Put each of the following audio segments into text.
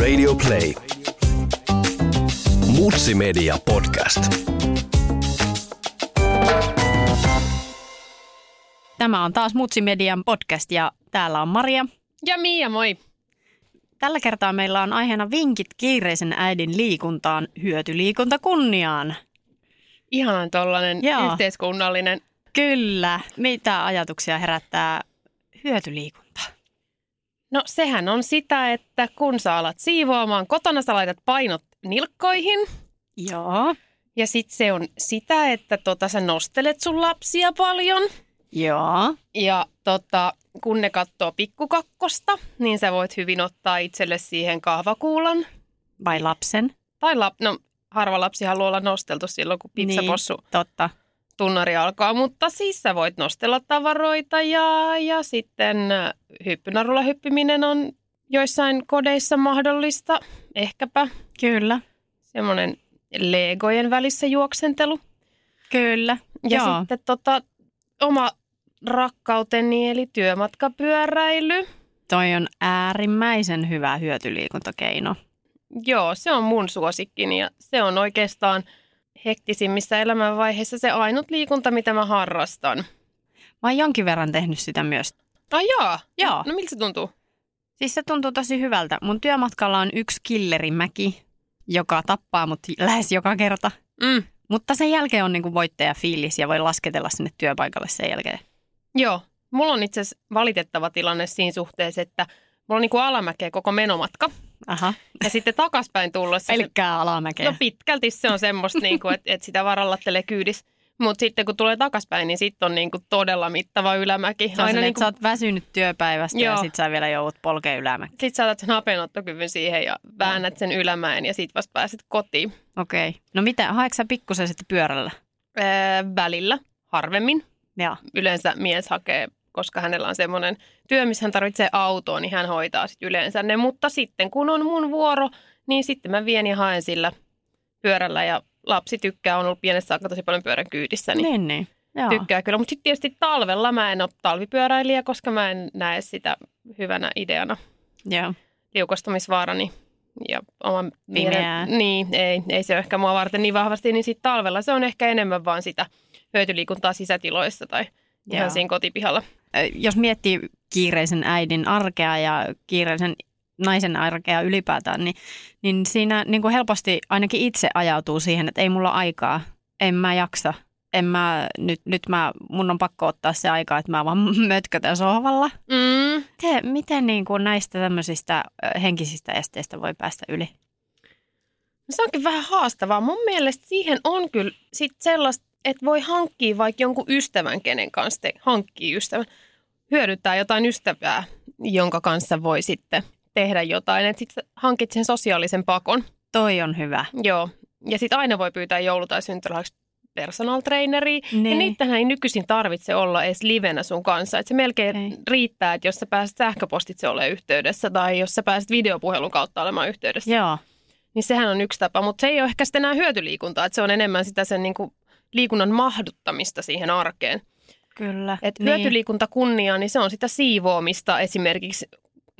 Radio Play. Mutsi Media Podcast. Tämä on taas Mutsi Median podcast ja täällä on Maria. Ja Mia, moi. Tällä kertaa meillä on aiheena vinkit kiireisen äidin liikuntaan, hyötyliikunta kunniaan. Ihanan tollanen Joo. yhteiskunnallinen. Kyllä. Mitä ajatuksia herättää hyötyliikunta? No sehän on sitä, että kun sä alat siivoamaan, kotona sä laitat painot nilkkoihin. Joo. Ja sit se on sitä, että tota, sä nostelet sun lapsia paljon. Joo. Ja tota, kun ne katsoo pikkukakkosta, niin sä voit hyvin ottaa itselle siihen kahvakuulan. Vai lapsen? Tai lap, no, harva lapsi haluaa olla nosteltu silloin, kun pizzapossu Niin, totta. Tunnari alkaa, mutta siis sä voit nostella tavaroita ja, ja sitten hyppynarulla hyppiminen on joissain kodeissa mahdollista, ehkäpä Kyllä. semmoinen legojen välissä juoksentelu. Kyllä. Ja Joo. sitten tota, oma rakkauteni eli työmatkapyöräily. Toi on äärimmäisen hyvä hyötyliikuntakeino. Joo, se on mun suosikkini ja se on oikeastaan hektisimmissä elämänvaiheissa se ainut liikunta, mitä mä harrastan. Mä oon jonkin verran tehnyt sitä myös. Ai jaa. Joo. No miltä se tuntuu? Siis se tuntuu tosi hyvältä. Mun työmatkalla on yksi killerimäki, joka tappaa mut lähes joka kerta. Mm. Mutta sen jälkeen on niinku voittajafiilis ja voi lasketella sinne työpaikalle sen jälkeen. Joo. Mulla on itse asiassa valitettava tilanne siinä suhteessa, että mulla on niin kuin alamäkeä koko menomatka. Aha. Ja sitten takaspäin tullessa, se, Pelkkää alamäkeä. no pitkälti se on semmoista, niin kuin, että, että sitä varallattelee kyydis. Mutta sitten kun tulee takaspäin, niin sitten on niin kuin todella mittava ylämäki. Se on Aina niin niin sä oot väsynyt työpäivästä ja Joo. sit sä vielä joudut polkeen ylämäkeä. Sitten saatat sen hapenottokyvyn siihen ja väännät sen ylämäen ja sitten vasta pääset kotiin. Okei. Okay. No mitä, haetko sä pikkusen sitten pyörällä? Öö, välillä, harvemmin. Joo. Yleensä mies hakee, koska hänellä on semmoinen työ, missä hän tarvitsee autoa, niin hän hoitaa sit yleensä ne. Mutta sitten kun on mun vuoro, niin sitten mä vien ja haen sillä pyörällä ja lapsi tykkää, on ollut pienessä saakka tosi paljon pyörän kyydissä, niin, Niin, niin. Joo. tykkää kyllä. Mutta sitten tietysti talvella mä en ole talvipyöräilijä, koska mä en näe sitä hyvänä ideana Joo. liukastumisvaarani ja oman Pimeää. Niin, ei, ei se ole ehkä mua varten niin vahvasti, niin sitten talvella se on ehkä enemmän vaan sitä hyötyliikuntaa sisätiloissa tai ihan Joo. siinä kotipihalla. Ö, Jos miettii kiireisen äidin arkea ja kiireisen naisen arkea ylipäätään, niin, niin siinä niin kuin helposti ainakin itse ajautuu siihen, että ei mulla aikaa, en mä jaksa. En mä, nyt, nyt mä, mun on pakko ottaa se aika, että mä vaan mötkötän sohvalla. Mm. Miten, miten niin kuin näistä tämmöisistä henkisistä esteistä voi päästä yli? Se onkin vähän haastavaa. Mun mielestä siihen on kyllä sit sellaista, että voi hankkia vaikka jonkun ystävän, kenen kanssa te hankkii ystävän. Hyödyttää jotain ystävää, jonka kanssa voi sitten tehdä jotain. Että sitten hankit sen sosiaalisen pakon. Toi on hyvä. Joo. Ja sitten aina voi pyytää joulu- tai syntyrähaksi personal traineria. Niin. Ja niitähän ei nykyisin tarvitse olla edes livenä sun kanssa. Et se melkein Ei. riittää, että jos sä pääset sähköpostitse olemaan yhteydessä tai jos sä pääset videopuhelun kautta olemaan yhteydessä. Joo. Niin sehän on yksi tapa, mutta se ei ole ehkä sitten enää hyötyliikuntaa. Että se on enemmän sitä sen niin kuin liikunnan mahduttamista siihen arkeen. Kyllä. Et niin. hyötyliikunta kunniaa, niin se on sitä siivoamista esimerkiksi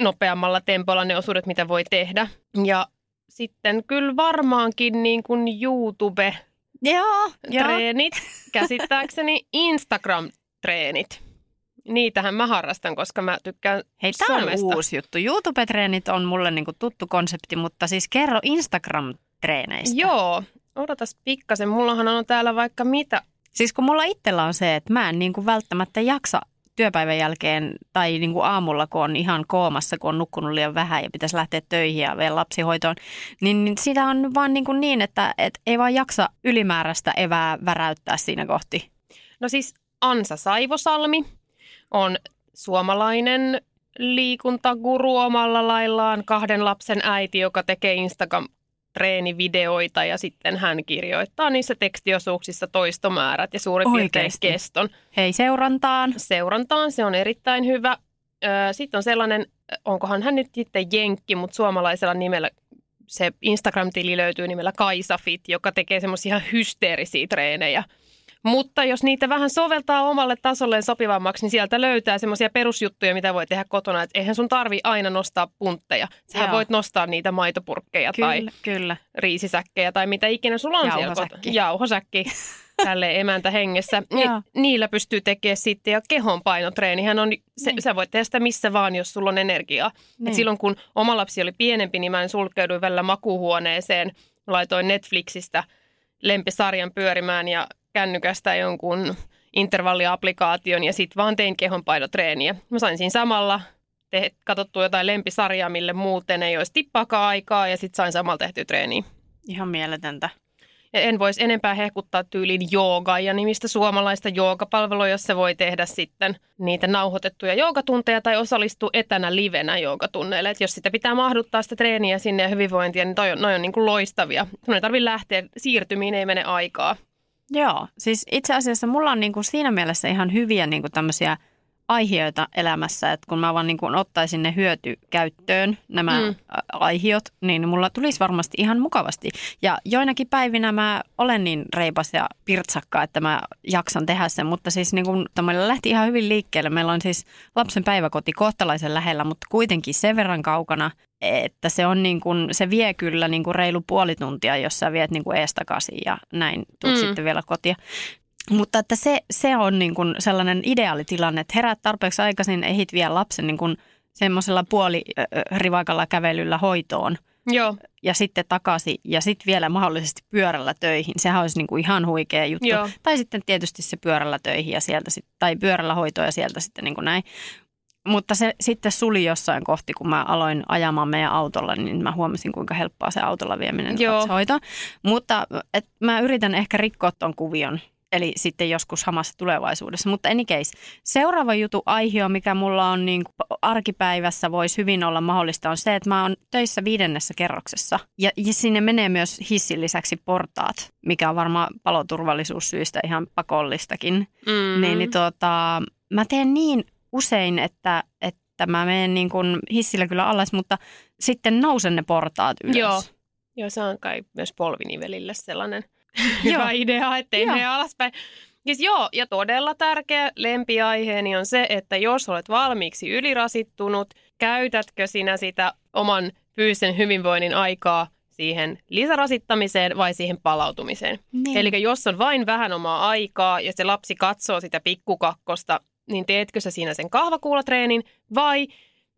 nopeammalla tempolla ne osuudet, mitä voi tehdä. Ja sitten kyllä varmaankin niin kuin YouTube Joo, joo. treenit, käsittääkseni Instagram-treenit. Niitähän mä harrastan, koska mä tykkään Hei, tämä on uusi juttu. YouTube-treenit on mulle niinku tuttu konsepti, mutta siis kerro Instagram-treeneistä. Joo, odotas pikkasen. Mullahan on täällä vaikka mitä. Siis kun mulla itsellä on se, että mä en niinku välttämättä jaksa työpäivän jälkeen tai niinku aamulla, kun on ihan koomassa, kun on nukkunut liian vähän ja pitäisi lähteä töihin ja vielä lapsihoitoon, niin, niin sitä on vaan niinku niin, että et ei vaan jaksa ylimääräistä evää väräyttää siinä kohti. No siis Ansa Saivosalmi on suomalainen liikuntaguru omalla laillaan, kahden lapsen äiti, joka tekee Instagram treenivideoita ja sitten hän kirjoittaa niissä tekstiosuuksissa toistomäärät ja suurin piirtein Oikeesti? keston. Hei seurantaan. Seurantaan se on erittäin hyvä. Sitten on sellainen, onkohan hän nyt sitten jenkki, mutta suomalaisella nimellä se Instagram-tili löytyy nimellä Kaisafit, joka tekee semmoisia hysteerisiä treenejä. Mutta jos niitä vähän soveltaa omalle tasolleen sopivammaksi, niin sieltä löytää semmoisia perusjuttuja, mitä voi tehdä kotona. Että eihän sun tarvi aina nostaa puntteja. Sähän Joo. voit nostaa niitä maitopurkkeja tai Kyllä, kyllä. riisisäkkejä tai mitä ikinä sulla on siellä Jauhosäkki. kotona. Jauhosäkki. Tälle emäntä hengessä. Ni, niillä pystyy tekemään sitten. Ja kehonpainotreenihän on, se, Niin. sä voit tehdä sitä missä vaan, jos sulla on energiaa. Niin. Et silloin kun oma lapsi oli pienempi, niin mä en sulkeuduin välillä makuuhuoneeseen. Mä laitoin Netflixistä lempisarjan pyörimään ja kännykästä jonkun intervalliaplikaation ja sitten vaan tein kehonpainotreeniä. Mä sain siinä samalla te- katsottua jotain lempisarjaa, mille muuten ei olisi tippaakaan aikaa ja sitten sain samalla tehtyä treeniä. Ihan mieletöntä. Ja en voisi enempää hehkuttaa tyyliin joogaa ja nimistä suomalaista joogapalvelua, jossa voi tehdä sitten niitä nauhoitettuja joogatunteja tai osallistua etänä livenä joogatunneille. Et jos sitä pitää mahduttaa sitä treeniä sinne ja hyvinvointia, niin toi on, noi on niin kuin loistavia. Sun ei tarvitse lähteä, siirtymiin ei mene aikaa. Joo, siis itse asiassa mulla on niinku siinä mielessä ihan hyviä niinku tämmöisiä aiheita elämässä, että kun mä vaan niinku ottaisin ne hyötykäyttöön, nämä Mm. aihiot, niin mulla tulisi varmasti ihan mukavasti. Ja joinakin päivinä mä olen niin reipas ja pirtsakka, että mä jaksan tehdä sen, mutta siis niinku, meillä lähti ihan hyvin liikkeelle. Meillä on siis lapsen päiväkoti kohtalaisen lähellä, mutta kuitenkin sen verran kaukana, että se, on niin kuin, se vie kyllä niin kuin reilu puoli tuntia, jos sä viet niin kuin eestakaisin ja näin tuut Mm. mm. sitten vielä kotia. Mutta että se, se on niin kuin sellainen ideaalitilanne, että heräät tarpeeksi aikaisin, ehit vie lapsen niin kuin semmoisella puolirivakalla kävelyllä hoitoon Joo, ja sitten takaisin ja sitten vielä mahdollisesti pyörällä töihin. Sehän olisi niin kuin ihan huikea juttu. Joo. Tai sitten tietysti se pyörällä töihin ja sieltä sit, tai pyörällä hoitoon ja sieltä sitten niin kuin näin. Mutta se sitten suli jossain kohti, kun mä aloin ajamaan meidän autolla, niin mä huomasin, kuinka helppoa se autolla vieminen Joo. on hoitoon. Mutta et mä yritän ehkä rikkoa ton kuvion, eli sitten joskus hamassa tulevaisuudessa. Mutta any case, seuraava jutu aihio, mikä mulla on niin kuin arkipäivässä voisi hyvin olla mahdollista, on se, että mä oon töissä viidennessä kerroksessa. Ja, ja sinne menee myös hissin lisäksi portaat, mikä on varmaan paloturvallisuussyistä ihan pakollistakin mm. niin, niin tuota, mä teen niin usein, että, että mä menen niin kuin hissillä kyllä alas, mutta sitten nousen ne portaat ylös. Joo. Joo, se on kai myös polvinivelille sellainen. Hyvä idea, ettei mene alaspäin. Siis joo, ja todella tärkeä lempiaiheeni on se, että jos olet valmiiksi ylirasittunut, käytätkö sinä sitä oman fyysisen hyvinvoinnin aikaa siihen lisärasittamiseen vai siihen palautumiseen. Niin. Eli jos on vain vähän omaa aikaa ja se lapsi katsoo sitä pikkukakkosta, niin teetkö sä siinä sen kahvakuulatreenin vai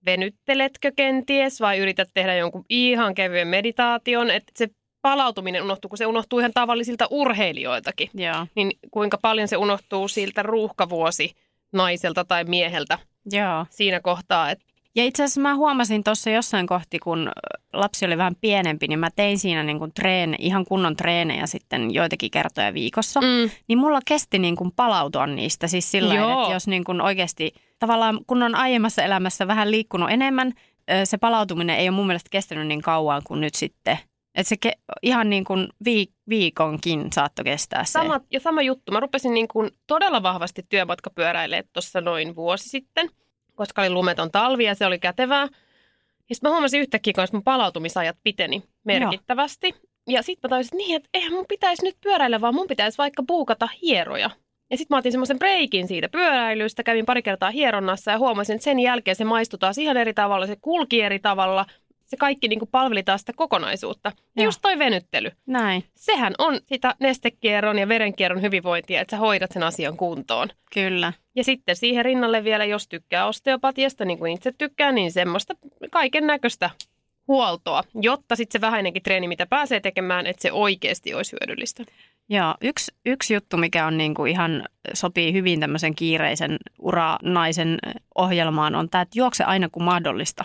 venytteletkö kenties vai yrität tehdä jonkun ihan kevyen meditaation, että se palautuminen unohtuu, kun se unohtuu ihan tavallisilta urheilijoiltakin, Joo, niin kuinka paljon se unohtuu siltä ruuhkavuosi naiselta tai mieheltä joo. siinä kohtaa, että Ja itse asiassa mä huomasin tuossa jossain kohti, kun lapsi oli vähän pienempi, niin mä tein siinä niin kuin treene, ihan kunnon treenejä sitten joitakin kertoja viikossa. mm, Niin mulla kesti niin kuin palautua niistä. Siis sillä lailla, että jos niin kuin oikeasti tavallaan kun on aiemmassa elämässä vähän liikkunut enemmän, se palautuminen ei ole mun mielestä kestänyt niin kauan kuin nyt sitten. Että se ke- ihan niin kuin viik- viikonkin saattoi kestää se. Sama, ja sama juttu. Mä rupesin niin kuin todella vahvasti työmatkapyöräilemään tuossa noin vuosi sitten, koska oli lumeton talvi ja se oli kätevää. Ja sitten mä huomasin yhtäkkiä, kun mun palautumisajat piteni merkittävästi. Ja sitten mä tajusin, niin, että eihän mun pitäisi nyt pyöräillä, vaan mun pitäisi vaikka buukata hieroja. Ja sitten mä otin semmoisen breikin siitä pyöräilystä, kävin pari kertaa hieronnassa ja huomasin, että sen jälkeen se maistui taas ihan eri tavalla, se kulki eri tavalla. Se kaikki niin kuin palveli taas sitä kokonaisuutta. Ja Joo. just toi venyttely Näin, sehän on sitä nestekierron ja verenkierron hyvinvointia, että sä hoidat sen asian kuntoon. kyllä. Ja sitten siihen rinnalle vielä, jos tykkää osteopatiasta, niin kuin itse tykkään, niin semmoista kaiken näköistä huoltoa, jotta sitten se vähäinenkin treeni, mitä pääsee tekemään, että se oikeasti olisi hyödyllistä. Joo, yksi, yksi juttu, mikä on niin kuin ihan sopii hyvin tämmöisen kiireisen uranaisen ohjelmaan, on tämä, että juokse aina kun mahdollista.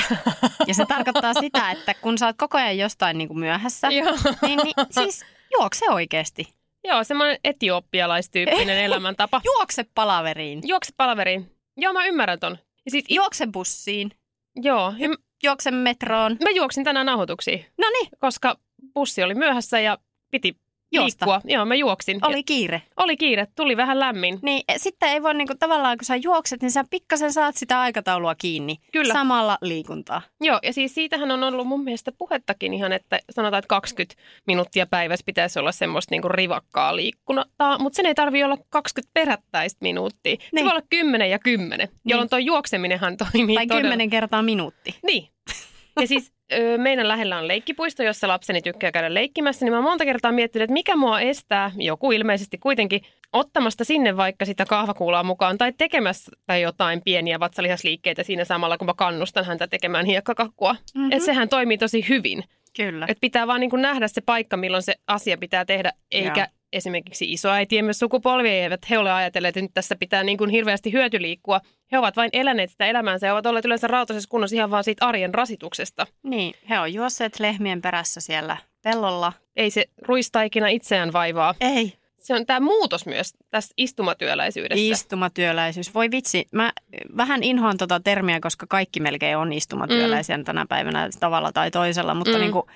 Ja se tarkoittaa sitä, että kun sä oot koko ajan jostain niin kuin myöhässä, Joo. niin, niin siis juokse oikeasti. Joo, semmoinen etiopialaistyyppinen elämäntapa. Juokse palaveriin. Juokse palaveriin. Joo, mä ymmärrän ton. Ja sit, Juokse bussiin. joo, ja Juokse metroon. mä juoksin tänään nauhoituksiin, No niin, koska bussi oli myöhässä ja piti Juosta. liikkua. Joo, mä juoksin. Oli kiire. oli kiire, tuli vähän lämmin. Niin e, sitten ei voi niinku, tavallaan, kun sä juokset, niin sä pikkasen saat sitä aikataulua kiinni. Kyllä. Samalla liikuntaa. Joo, ja siis siitähän on ollut mun mielestä puhettakin ihan, että sanotaan, että 20 minuuttia päivässä pitäisi olla semmoista niinku rivakkaa liikkuntaa, mutta sen ei tarvi olla 20 perättäistä minuuttia. Se Niin. voi olla 10 ja 10, jolloin tuo juokseminenhan toimii tai todella. kymmenen kertaa minuutti. Niin. Ja siis meidän lähellä on leikkipuisto, jossa lapseni tykkää käydä leikkimässä, niin mä monta kertaa miettinyt, että mikä mua estää, joku ilmeisesti kuitenkin, ottamasta sinne vaikka sitä kahvakuulaa mukaan tai tekemässä tai jotain pieniä vatsalihasliikkeitä siinä samalla, kun mä kannustan häntä tekemään hiekkakakkua. Mhm. Mm-hmm. Että sehän toimii tosi hyvin. Kyllä. Että pitää vaan niin kuin nähdä se paikka, milloin se asia pitää tehdä, eikä Joo. esimerkiksi isoäitiemme sukupolvi eivät he ole ajatelleet, että nyt tässä pitää niin kuin hirveästi hyötyliikkua. He ovat vain eläneet sitä elämäänsä ja ovat olleet yleensä rautaisessa kunnossa ihan vaan siitä arjen rasituksesta. Niin, he on juosseet lehmien perässä siellä pellolla. Ei se ruistaikina itseään vaivaa. Ei. Se on tämä muutos myös tässä istumatyöläisyydessä. Istumatyöläisyys. Voi vitsi, mä vähän inhoan tota termiä, koska kaikki melkein on istumatyöläisiä mm. tänä päivänä tavalla tai toisella, mutta Mm. mm. niin kuin,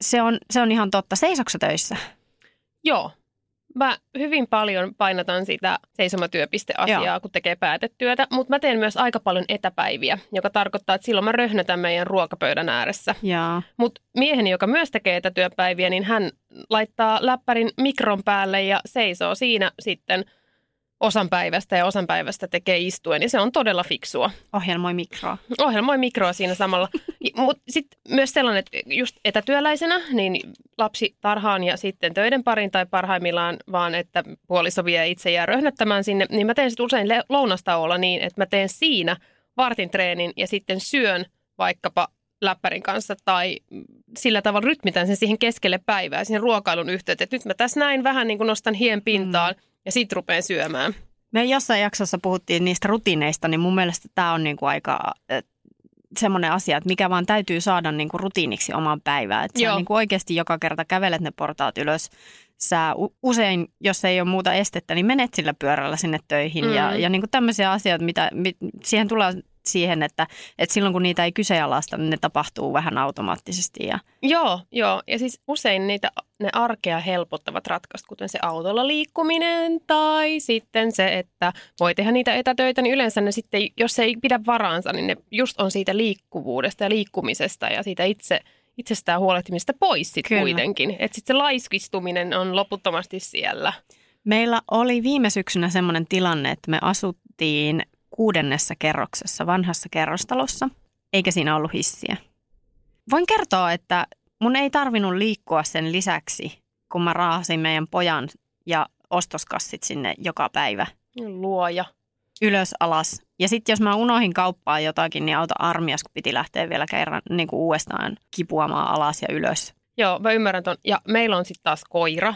se, on, se on ihan totta. Seisoksa töissä? Joo. Mä hyvin paljon painotan sitä seisomatyöpisteasiaa, Joo. kun tekee päätetyötä, mutta mä teen myös aika paljon etäpäiviä, joka tarkoittaa, että silloin mä röhnötän meidän ruokapöydän ääressä. Mutta mieheni, joka myös tekee etätyöpäiviä, niin hän laittaa läppärin mikron päälle ja seisoo siinä sitten osan päivästä ja osan päivästä tekee istuen, ja se on todella fiksua. Ohjelmoi mikroa. Ohjelmoi mikroa siinä samalla. Mutta sitten myös sellainen, että just etätyöläisenä, niin lapsi tarhaan ja sitten töiden parin tai parhaimmillaan vaan, että puoliso vie itse jää röhnöttämään sinne, niin mä teen sitten usein lounastauolla niin, että mä teen siinä vartin treenin ja sitten syön vaikkapa läppärin kanssa tai sillä tavalla rytmitän sen siihen keskelle päivää, siihen ruokailun yhteyteen. Että nyt mä tässä näin vähän niin kuin nostan hien pintaan mm. Ja sitten rupean syömään. Me jossain jaksossa puhuttiin niistä rutiineista, niin mun mielestä tämä on niinku aika semmoinen asia, että mikä vaan täytyy saada niinku rutiiniksi omaan päivään. Että sä niinku oikeasti joka kerta kävelet ne portaat ylös. Sä usein, jos ei ole muuta estettä, niin menet sillä pyörällä sinne töihin. Mm. Ja, ja niinku tämmöisiä asioita, mitä, mit, siihen tulee siihen, että, että silloin kun niitä ei kyseenalaista, niin ne tapahtuu vähän automaattisesti. Ja, Joo, joo. Ja siis usein niitä, ne arkea helpottavat ratkaisut, kuten se autolla liikkuminen tai sitten se, että voi tehdä niitä etätöitä, niin yleensä ne sitten, jos se ei pidä varaansa, niin ne just on siitä liikkuvuudesta ja liikkumisesta ja siitä itse, itsestään huolehtimista pois sitten Kyllä. kuitenkin. Että sitten se laiskistuminen on loputtomasti siellä. Meillä oli viime syksynä semmoinen tilanne, että me asuttiin kuudennessa kerroksessa vanhassa kerrostalossa, eikä siinä ollut hissiä. Voin kertoa, että mun ei tarvinnut liikkua sen lisäksi, kun mä raahasin meidän pojan ja ostoskassit sinne joka päivä Luoja. ylös alas. Ja sitten jos mä unohin kauppaa jotakin, niin auta armias, kun piti lähteä vielä kerran niin kuin uudestaan kipuamaan alas ja ylös. Joo, mä ymmärrän ton. Ja meillä on sitten taas koira.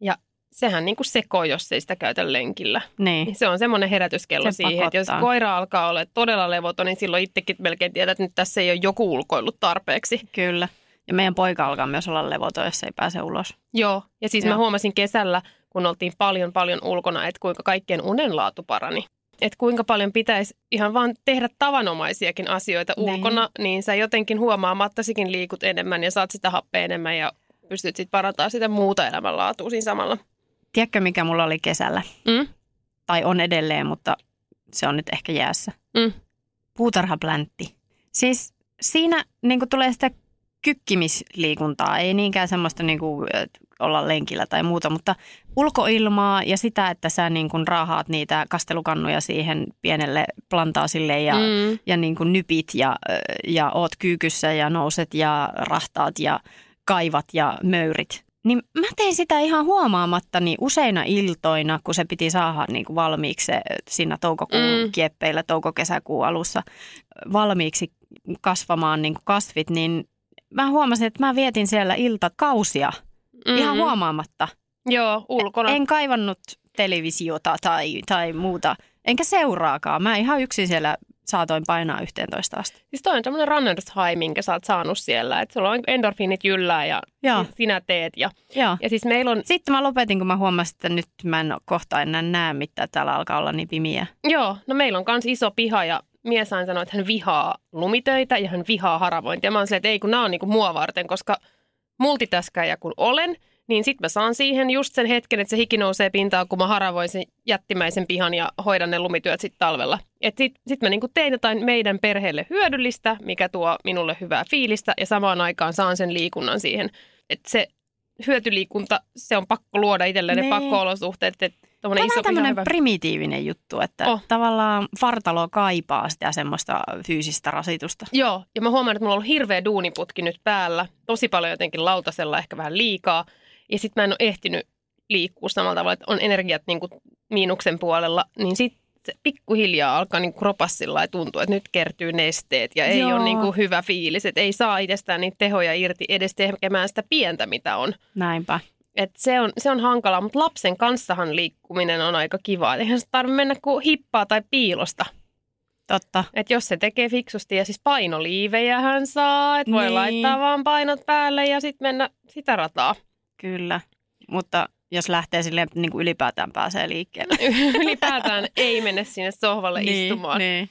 Ja sehän niin kuin sekoo, jos ei sitä käytä lenkillä. Niin, Se on semmoinen herätyskello Se siihen, että jos pakottaa. koira alkaa olla todella levoton, niin silloin itsekin melkein tiedät, että nyt tässä ei ole joku ulkoillut tarpeeksi. kyllä. Ja meidän poika alkaa myös olla levoton, jos ei pääse ulos. Joo, ja siis Joo. mä huomasin kesällä, kun oltiin paljon paljon ulkona, että kuinka kaikkien unenlaatu parani. Että kuinka paljon pitäisi ihan vaan tehdä tavanomaisiakin asioita Niin. ulkona, niin sä jotenkin huomaamattasikin liikut enemmän ja saat sitä happea enemmän ja pystyt sitten parantamaan sitä muuta elämänlaatua siinä samalla. Tiedätkö, mikä mulla oli kesällä? Mm? Tai on edelleen, mutta se on nyt ehkä jäässä. Mm. Puutarhapläntti. Siis siinä niin tulee sitä kykkimisliikuntaa, ei niinkään semmoista niin kuin, olla lenkillä tai muuta, mutta ulkoilmaa ja sitä, että sä niin kuin raahaat niitä kastelukannuja siihen pienelle plantaasille ja, Mm. ja niin kuin nypit ja, ja oot kyykyssä ja nouset ja rahtaat ja kaivat ja möyrit. Niin mä tein sitä ihan huomaamattani useina iltoina, kun se piti saada niin kuin valmiiksi se, siinä toukokuun Mm. kieppeillä touko-kesäkuun alussa valmiiksi kasvamaan niin kuin kasvit, niin mä huomasin, että mä vietin siellä iltakausia mm. ihan huomaamatta. Joo, ulkona. En kaivannut televisiota tai, tai muuta, enkä seuraakaan. Mä ihan yksin siellä saatoin painaa 11 asti. Siis toi on semmoinen runners high, minkä sä oot saanut siellä. Että sulla on endorfiinit jyllää ja Joo, sinä teet. Ja, joo. ja siis meillä on, Sitten mä lopetin, kun mä huomasin, että nyt mä en kohta enää näe mitään, täällä alkaa olla niin pimiä. joo, no meillä on kans iso piha ja mies aina sanoo, että hän vihaa lumitöitä ja hän vihaa haravointia. Mä oon silleen, että ei kun nämä on niinku mua varten, koska multitäskäjä kun olen, niin sitten mä saan siihen just sen hetken, että se hiki nousee pintaan, kun mä haravoin sen jättimäisen pihan ja hoidan ne lumityöt sitten talvella. Sitten sit mä niinku tein jotain meidän perheelle hyödyllistä, mikä tuo minulle hyvää fiilistä ja samaan aikaan saan sen liikunnan siihen. Että se hyötyliikunta, se on pakko luoda itselleen ne Niin. pakko-olosuhteet. Että Tämä on tämmöinen hyvä. primitiivinen juttu, että oh. tavallaan vartalo kaipaa sitä semmoista fyysistä rasitusta. Joo, ja mä huomaan, että mulla on ollut hirveä duuniputki nyt päällä. Tosi paljon jotenkin lautasella, ehkä vähän liikaa. Ja sitten mä en ole ehtinyt liikkua samalla tavalla, että on energiat niin kuin miinuksen puolella. Niin sitten pikkuhiljaa alkaa niin kropassa sillä lailla tuntua, että nyt kertyy nesteet ja ei Joo. ole niin kuin hyvä fiilis. Että ei saa itsestään niitä tehoja irti edes tekemään sitä pientä, mitä on. Näinpä. Et se, on, se on hankalaa, mutta lapsen kanssahan liikkuminen on aika kivaa. Eihän se tarvitse mennä kuin hippaa tai piilosta. Totta. Et jos se tekee fiksusti ja siis painoliivejä hän saa, että voi Niin. laittaa vaan painot päälle ja sitten mennä sitä rataa. Kyllä. Mutta jos lähtee silleen, niin kuin ylipäätään pääsee liikkeelle. Ylipäätään ei mene sinne sohvalle istumaan. Niin.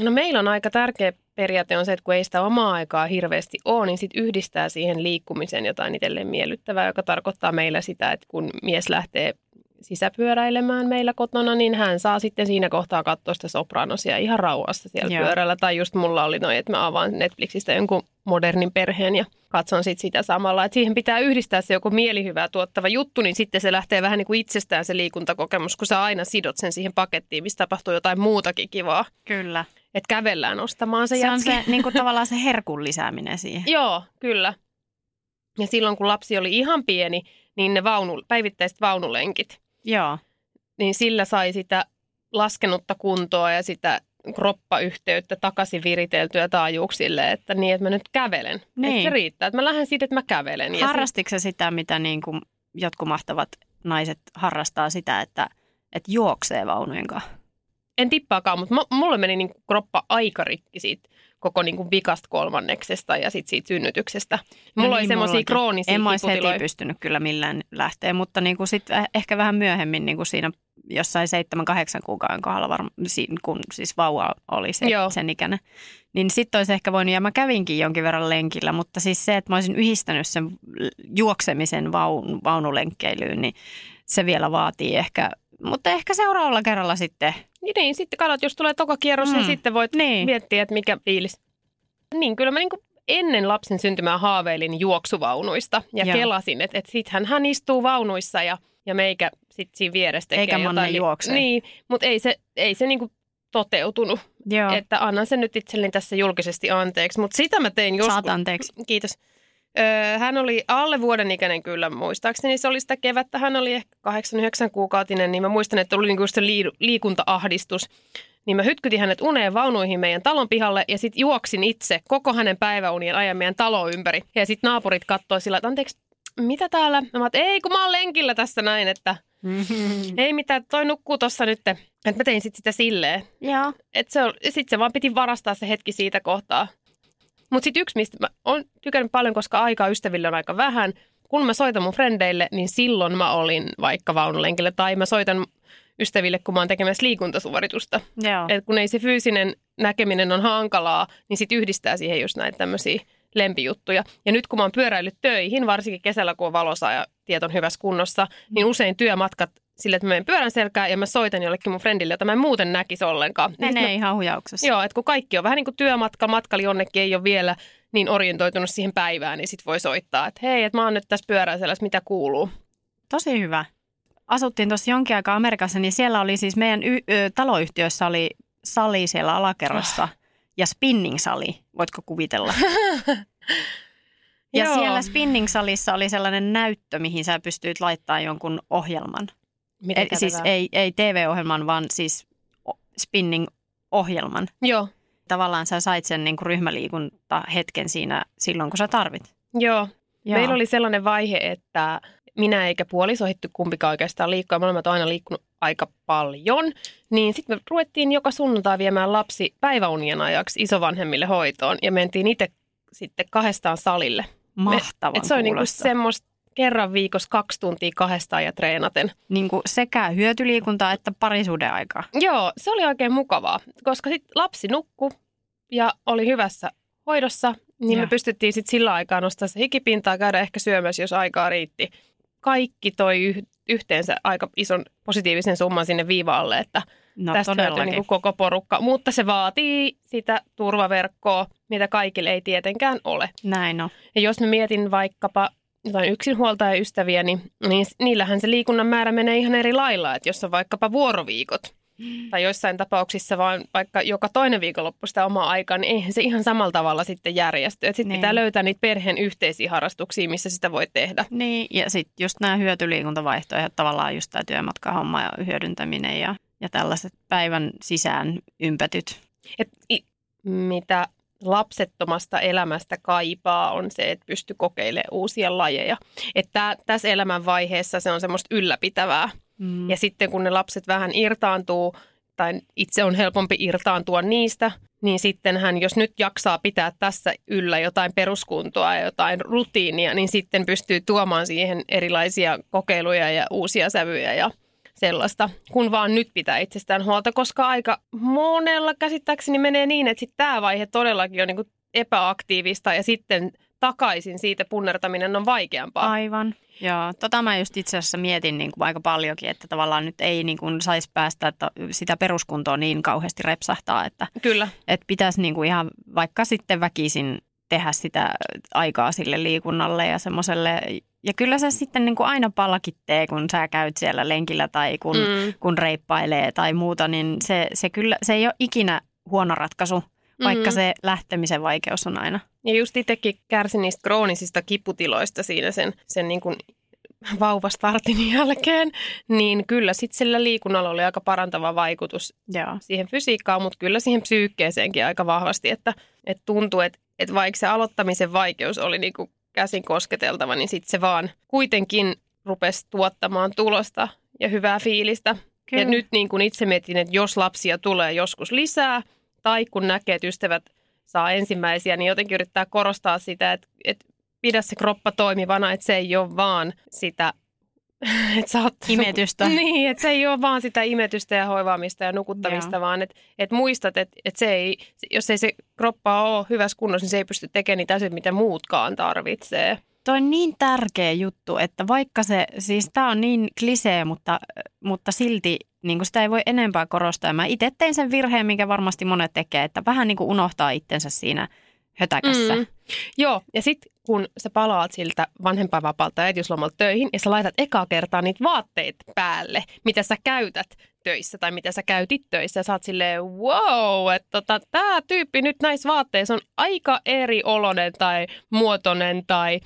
No meillä on aika tärkeä periaate on se, että kun ei sitä omaa aikaa hirveästi ole, niin sit yhdistää siihen liikkumiseen jotain itselleen miellyttävää, joka tarkoittaa meillä sitä, että kun mies lähtee sisäpyöräilemään meillä kotona, niin hän saa sitten siinä kohtaa katsoa sitä sopranosia ihan rauhassa siellä Joo. pyörällä. Tai just mulla oli noin, että mä avaan Netflixistä jonkun modernin perheen ja katson sit sitä samalla. Että siihen pitää yhdistää se joku mielihyvää tuottava juttu, niin sitten se lähtee vähän niin kuin itsestään se liikuntakokemus, kun sä aina sidot sen siihen pakettiin, mistä tapahtuu jotain muutakin kivaa. Kyllä. Että kävellään ostamaan se, Se on jätski. se, niin kuin tavallaan se herkun lisääminen siihen. Joo, kyllä. Ja silloin kun lapsi oli ihan pieni, niin ne vaunu, päivittäiset vaunulenkit, Joo. niin sillä sai sitä laskenutta kuntoa ja sitä kroppayhteyttä takaisin viriteltyä taajuuksille, että niin, että mä nyt kävelen. Niin. Että se riittää, että mä lähden siitä, että mä kävelen. Ja Harrastiko se sitä, mitä niin kuin jotkut mahtavat naiset harrastaa sitä, että, että juoksee vaunujen kanssa? en tippaakaan, mutta mu- mulle meni niin kroppa aika rikki siitä koko niin kuin vikasta kolmanneksesta ja sit siitä synnytyksestä. Mulla No oli niin, semmoisia kroonisia En mä olisi heti pystynyt kyllä millään lähteä, mutta niin kuin sit ehkä vähän myöhemmin niin kuin siinä jossain 7-8 kuukauden kohdalla, varma, kun siis vauva oli se, Joo. sen ikäinen, niin sitten olisi ehkä voinut, ja mä kävinkin jonkin verran lenkillä, mutta siis se, että mä olisin yhdistänyt sen juoksemisen vaun, vaunulenkkeilyyn, niin se vielä vaatii ehkä, mutta ehkä seuraavalla kerralla sitten. Niin, niin, sitten katsot, jos tulee toka kierros, mm. niin Mm. sitten voit Niin. miettiä, että mikä fiilis. Niin, kyllä mä niin ennen lapsen syntymää haaveilin juoksuvaunuista ja Joo. kelasin, että, että sittenhän hän istuu vaunuissa ja, ja meikä sitten siinä vieressä tekee Eikä jotain. juoksee. Niin, mutta ei se, ei se niin toteutunut. Joo, Että annan sen nyt itselleni tässä julkisesti anteeksi. Mutta sitä mä tein joskus. saat anteeksi. Kiitos. Hän oli alle vuoden ikäinen kyllä muistaakseni. Se oli sitä kevättä. Hän oli ehkä 8-9 kuukautinen, niin mä muistan, että oli niinku se lii- liikuntaahdistus. Niin mä hytkytin hänet uneen vaunuihin meidän talon pihalle ja sitten juoksin itse koko hänen päiväunien ajan meidän talo ympäri. Ja sitten naapurit katsoi sillä, että anteeksi, mitä täällä? Mä oon, ei kun mä oon lenkillä tässä näin, että ei mitään, toi nukkuu tossa nyt. Että mä tein sitten sitä silleen. Joo. Että se, sit se vaan piti varastaa se hetki siitä kohtaa. Mutta sitten yksi, mistä mä oon tykännyt paljon, koska aikaa ystäville on aika vähän. Kun mä soitan mun frendeille, niin silloin mä olin vaikka vaunulenkillä. Tai mä soitan ystäville, kun mä oon tekemässä liikuntasuoritusta. Joo. Et kun ei se fyysinen näkeminen on hankalaa, niin sit yhdistää siihen just näitä tämmöisiä lempijuttuja. Ja nyt kun mä oon pyöräillyt töihin, varsinkin kesällä kun on valossa ja tiet on hyvässä kunnossa, niin usein työmatkat sille, että mä menen pyörän selkään ja mä soitan jollekin mun friendille, jota mä en muuten näkisi ollenkaan. Niin Menee mä, ihan hujauksessa. joo, että kun kaikki on vähän niin kuin työmatka, matkali jonnekin ei ole vielä niin orientoitunut siihen päivään, niin sit voi soittaa, että hei, että mä oon nyt tässä pyörän selässä, mitä kuuluu. Tosi hyvä. Asuttiin tuossa jonkin aikaa Amerikassa, niin siellä oli siis meidän y- ö, taloyhtiössä oli sali siellä alakerrassa Ah. ja spinning-sali, voitko kuvitella? ja Joo. siellä spinning-salissa oli sellainen näyttö, mihin sä pystyit laittamaan jonkun ohjelman. Mitä Eli siis ei, ei TV-ohjelman, vaan siis spinning-ohjelman. Joo, Tavallaan sä sait sen niin kuin ryhmäliikunta hetken siinä silloin, kun sä tarvit. joo. Joo. Meillä oli sellainen vaihe, että minä eikä puoliso hitty kumpikaan oikeastaan liikkua. Me olemme aina liikkunut aika paljon. Niin sitten me ruvettiin joka sunnuntai viemään lapsi päiväunien ajaksi isovanhemmille hoitoon. Ja mentiin itse sitten kahdestaan salille. Mahtavan Et se on niinku semmoista kerran viikossa kaksi tuntia kahdestaan ja treenaten. niin kuin sekä hyötyliikuntaa että parisuuden aikaa. Joo, se oli oikein mukavaa, koska sitten lapsi nukkui ja oli hyvässä hoidossa, niin Joo. me pystyttiin sitten sillä aikaa nostaa se hikipintaa, käydä ehkä syömässä, jos aikaa riitti. kaikki toi yh, yhteensä aika ison positiivisen summan sinne viivaalle, että No tästä hyötyy niin koko porukka. Mutta se vaatii sitä turvaverkkoa, mitä kaikille ei tietenkään ole. Näin on. Ja jos mä mietin vaikkapa jotain yksinhuoltajaystäviä, niin, niin niillähän se liikunnan määrä menee ihan eri lailla. Että jos on vaikkapa vuoroviikot tai joissain tapauksissa vaan vaikka joka toinen viikonloppu sitä omaa aikaa, niin eihän se ihan samalla tavalla sitten järjesty. Sitten Niin. pitää löytää niitä perheen yhteisiä harrastuksia, missä sitä voi tehdä. Niin, ja sitten just nämä hyötyliikuntavaihtoehdot, tavallaan just tämä työmatkahomma ja hyödyntäminen ja, ja tällaiset päivän sisään ympätyt. Et i- mitä lapsettomasta elämästä kaipaa on se, että pystyy kokeilemaan uusia lajeja. Että tässä elämänvaiheessa se on semmoista ylläpitävää. Mm. Ja sitten kun ne lapset vähän irtaantuu, tai itse on helpompi irtaantua niistä, niin sittenhän, jos nyt jaksaa pitää tässä yllä jotain peruskuntoa ja jotain rutiinia, niin sitten pystyy tuomaan siihen erilaisia kokeiluja ja uusia sävyjä ja sellaista, kun vaan nyt pitää itsestään huolta, koska aika monella käsittääkseni menee niin, että sitten tämä vaihe todellakin on niinku epäaktiivista ja sitten takaisin siitä punnertaminen on vaikeampaa. Aivan. Joo, tota mä just itse asiassa mietin niin kuin aika paljonkin, että tavallaan nyt ei niin kuin saisi päästä että sitä peruskuntoa niin kauheasti repsahtaa, että, Kyllä. että pitäisi niin kuin ihan vaikka sitten väkisin tehdä sitä aikaa sille liikunnalle ja semmoiselle. Ja kyllä se sitten niin kuin aina palkittee, kun sä käyt siellä lenkillä tai kun, Mm. kun reippailee tai muuta, niin se, se, kyllä, se ei ole ikinä huono ratkaisu, vaikka Mhm. se lähtemisen vaikeus on aina. Ja just itsekin kärsin niistä kroonisista kiputiloista siinä sen, sen niin kuin vauvastartin jälkeen, niin kyllä sitten sillä liikunnalla oli aika parantava vaikutus Joo. siihen fysiikkaan, mutta kyllä siihen psyykkeeseenkin aika vahvasti, että, että tuntuu, että, että vaikka se aloittamisen vaikeus oli niin kuin käsin kosketeltava, niin sitten se vaan kuitenkin rupesi tuottamaan tulosta ja hyvää fiilistä. Kyllä. Ja nyt niin kuin itse mietin, että jos lapsia tulee joskus lisää, tai kun näkee, että ystävät saa ensimmäisiä, niin jotenkin yrittää korostaa sitä, että, että pidä se kroppa toimivana, että se ei ole vaan sitä, että sä oot Imetystä. Niin, että se ei ole vaan sitä imetystä ja hoivaamista ja nukuttamista, Joo. vaan että, että muistat, että, että se ei, jos ei se kroppa ole hyvässä kunnossa, niin se ei pysty tekemään niitä asioita, mitä muutkaan tarvitsee. Toi on niin tärkeä juttu, että vaikka se, siis tämä on niin klisee, mutta, mutta silti niin sitä ei voi enempää korostaa. Mä itse tein sen virheen, minkä varmasti monet tekee, että vähän niin kuin unohtaa itsensä siinä hötäkässä. Mm. Joo, ja sitten kun sä palaat siltä vanhempainvapaalta ja äitiyslomalta töihin, ja sä laitat ekaa kertaa niitä vaatteita päälle, mitä sä käytät töissä tai mitä sä käytit töissä, ja sä oot silleen, wow, että tota, tämä tyyppi nyt näissä vaatteissa on aika eri olonen tai muotoinen tai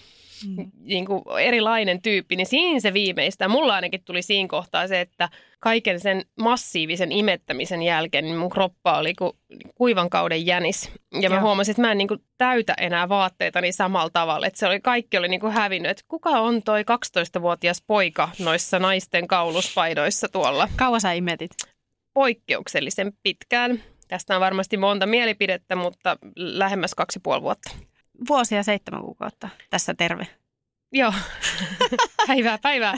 Mm. niin kuin erilainen tyyppi, niin siinä se viimeistä. Mulla ainakin tuli siinä kohtaa se, että kaiken sen massiivisen imettämisen jälkeen niin mun kroppa oli kuin kuivan kauden jänis. Ja mä Joo. huomasin, että mä en niin kuin täytä enää vaatteitani samalla tavalla. Että se oli, kaikki oli niin kuin hävinnyt. Että kuka on toi 12-vuotias poika noissa naisten kauluspaidoissa tuolla? Kauan sä imetit? Poikkeuksellisen pitkään. Tästä on varmasti monta mielipidettä, mutta lähemmäs kaksi ja puoli vuotta. Vuosia ja seitsemän kuukautta. Tässä terve. Joo, päivää päivää.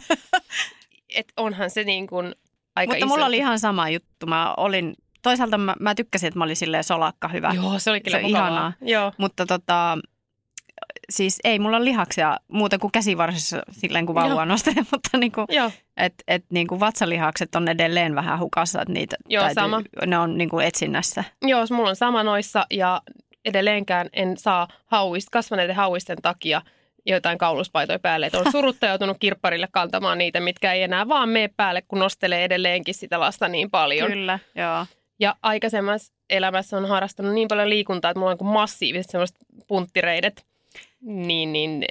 Et onhan se niin kuin aika Mutta iso. mulla oli ihan sama juttu. Mä olin, toisaalta mä, mä tykkäsin, että mä olin silleen solakka hyvä. Joo, se oli kyllä Se mukavaa. ihanaa. Joo. Mutta tota, siis ei mulla ole lihaksia muuten kuin käsivarsissa silleen kun vauvaa mutta niinku, Joo, et, et niinku vatsalihakset on edelleen vähän hukassa, että niitä Joo, sama. ne on niinku etsinnässä. Joo, mulla on sama noissa ja edelleenkään en saa hauist, kasvaneiden hauisten takia jotain kauluspaitoja päälle. Et on surutta joutunut kirpparille kantamaan niitä, mitkä ei enää vaan mene päälle, kun nostelee edelleenkin sitä lasta niin paljon. Kyllä, joo. Ja aikaisemmassa elämässä on harrastanut niin paljon liikuntaa, että mulla on niin massiiviset semmoiset punttireidet. Niin, niin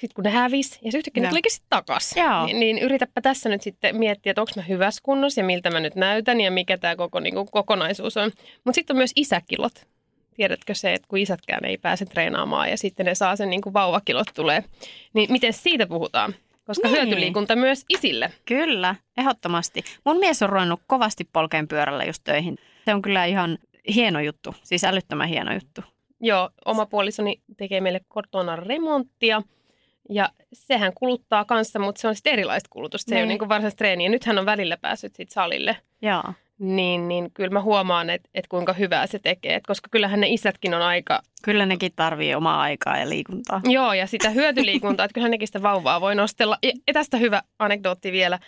sit kun ne hävis ja se yhtäkkiä ne Joo. tulikin sitten takas. Joo. Niin, niin yritäpä tässä nyt sitten miettiä, että onko mä hyvässä kunnossa ja miltä mä nyt näytän ja mikä tämä koko niin kuin, kokonaisuus on. Mutta sitten on myös isäkilot. Tiedätkö se, että kun isätkään ei pääse treenaamaan ja sitten ne saa sen niin kuin vauvakilot tulee. Niin miten siitä puhutaan? Koska Niin. hyötyliikunta myös isille. Kyllä, ehdottomasti. Mun mies on ruvennut kovasti polkeen pyörällä just töihin. Se on kyllä ihan hieno juttu, siis älyttömän hieno juttu. Joo, oma puolisoni tekee meille kotona remonttia. Ja sehän kuluttaa kanssa, mutta se on sitten erilaista kulutusta. Se ei Niin. ole niin kuin varsinaista treeniä. Nyt hän on välillä päässyt sit salille. Joo. Niin, niin kyllä mä huomaan, että, että kuinka hyvää se tekee. Et koska kyllähän ne isätkin on aika... Kyllä nekin tarvii omaa aikaa ja liikuntaa. Joo, ja sitä hyötyliikuntaa, että kyllähän nekin sitä vauvaa voi nostella. Ja, tästä hyvä anekdootti vielä.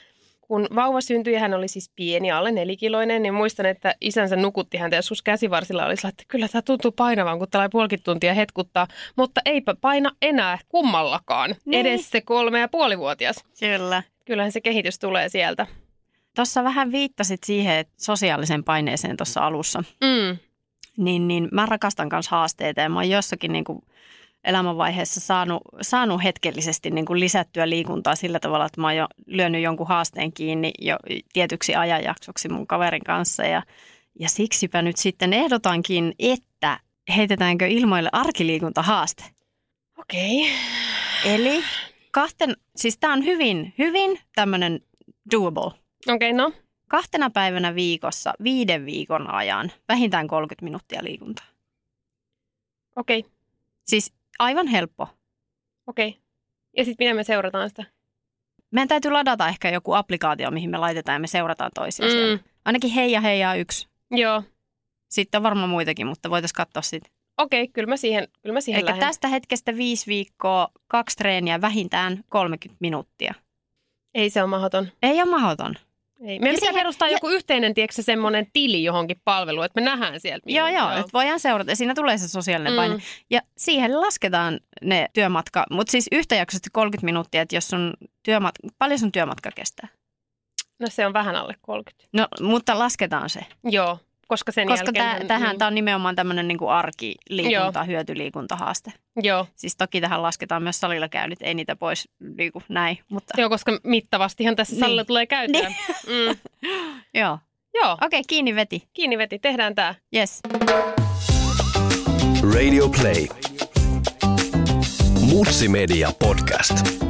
Kun vauva syntyi ja hän oli siis pieni, alle nelikiloinen, niin muistan, että isänsä nukutti häntä sus käsivarsilla oli että kyllä tämä tuntuu painavan, kun tällä puolikin tuntia hetkuttaa. Mutta eipä paina enää kummallakaan. Niin. Edes se kolme ja puolivuotias. Kyllä. Kyllähän se kehitys tulee sieltä. Tuossa vähän viittasit siihen että sosiaaliseen paineeseen tuossa alussa. Mm. Niin, niin mä rakastan myös haasteita ja mä oon jossakin niin kuin elämänvaiheessa saanut, saanut hetkellisesti niin kuin lisättyä liikuntaa sillä tavalla, että mä oon jo lyönyt jonkun haasteen kiinni jo tietyksi ajanjaksoksi mun kaverin kanssa. Ja, ja siksipä nyt sitten ehdotankin, että heitetäänkö ilmoille arkiliikuntahaaste. Okei. Okay. Eli kahten, siis tämä on hyvin, hyvin tämmöinen doable. Okei, okay, no. Kahtena päivänä viikossa viiden viikon ajan vähintään 30 minuuttia liikuntaa. Okei. Okay. Siis aivan helppo. Okei. Okay. Ja sitten miten me seurataan sitä? Meidän täytyy ladata ehkä joku applikaatio, mihin me laitetaan ja me seurataan toisia mm. Ainakin hei ja heijaa yksi. Joo. Sitten on varmaan muitakin, mutta voitaisiin katsoa sitten. Okei, okay, kyllä mä siihen, kyllä mä siihen Eli tästä hetkestä viisi viikkoa, kaksi treeniä, vähintään 30 minuuttia. Ei se ole mahdoton. Ei ole mahdoton. Ei. Meidän pitää perustaa ja... joku yhteinen, tiedätkö, semmoinen tili johonkin palveluun, että me nähdään sieltä. Joo, joo, että voidaan seurata. Siinä tulee se sosiaalinen mm. paine. Ja siihen lasketaan ne työmatka, mutta siis yhtäjaksoisesti 30 minuuttia, että jos sun työmatka, paljon sun työmatka kestää? No se on vähän alle 30. No, mutta lasketaan se. Joo, koska sen Koska jälkeen... tähän niin... tämä on nimenomaan tämmöinen niin arkiliikunta, Joo. hyötyliikuntahaaste. Joo. Siis toki tähän lasketaan myös salilla käynyt, ei niitä pois niin kuin näin. Mutta... Joo, koska mittavastihan tässä salilla niin. tulee käytyä. Niin. Mm. Joo. Joo. Okei, okay, kiinni veti. Kiinni veti, tehdään tämä. Yes. Radio Play. Mutsi Media Podcast.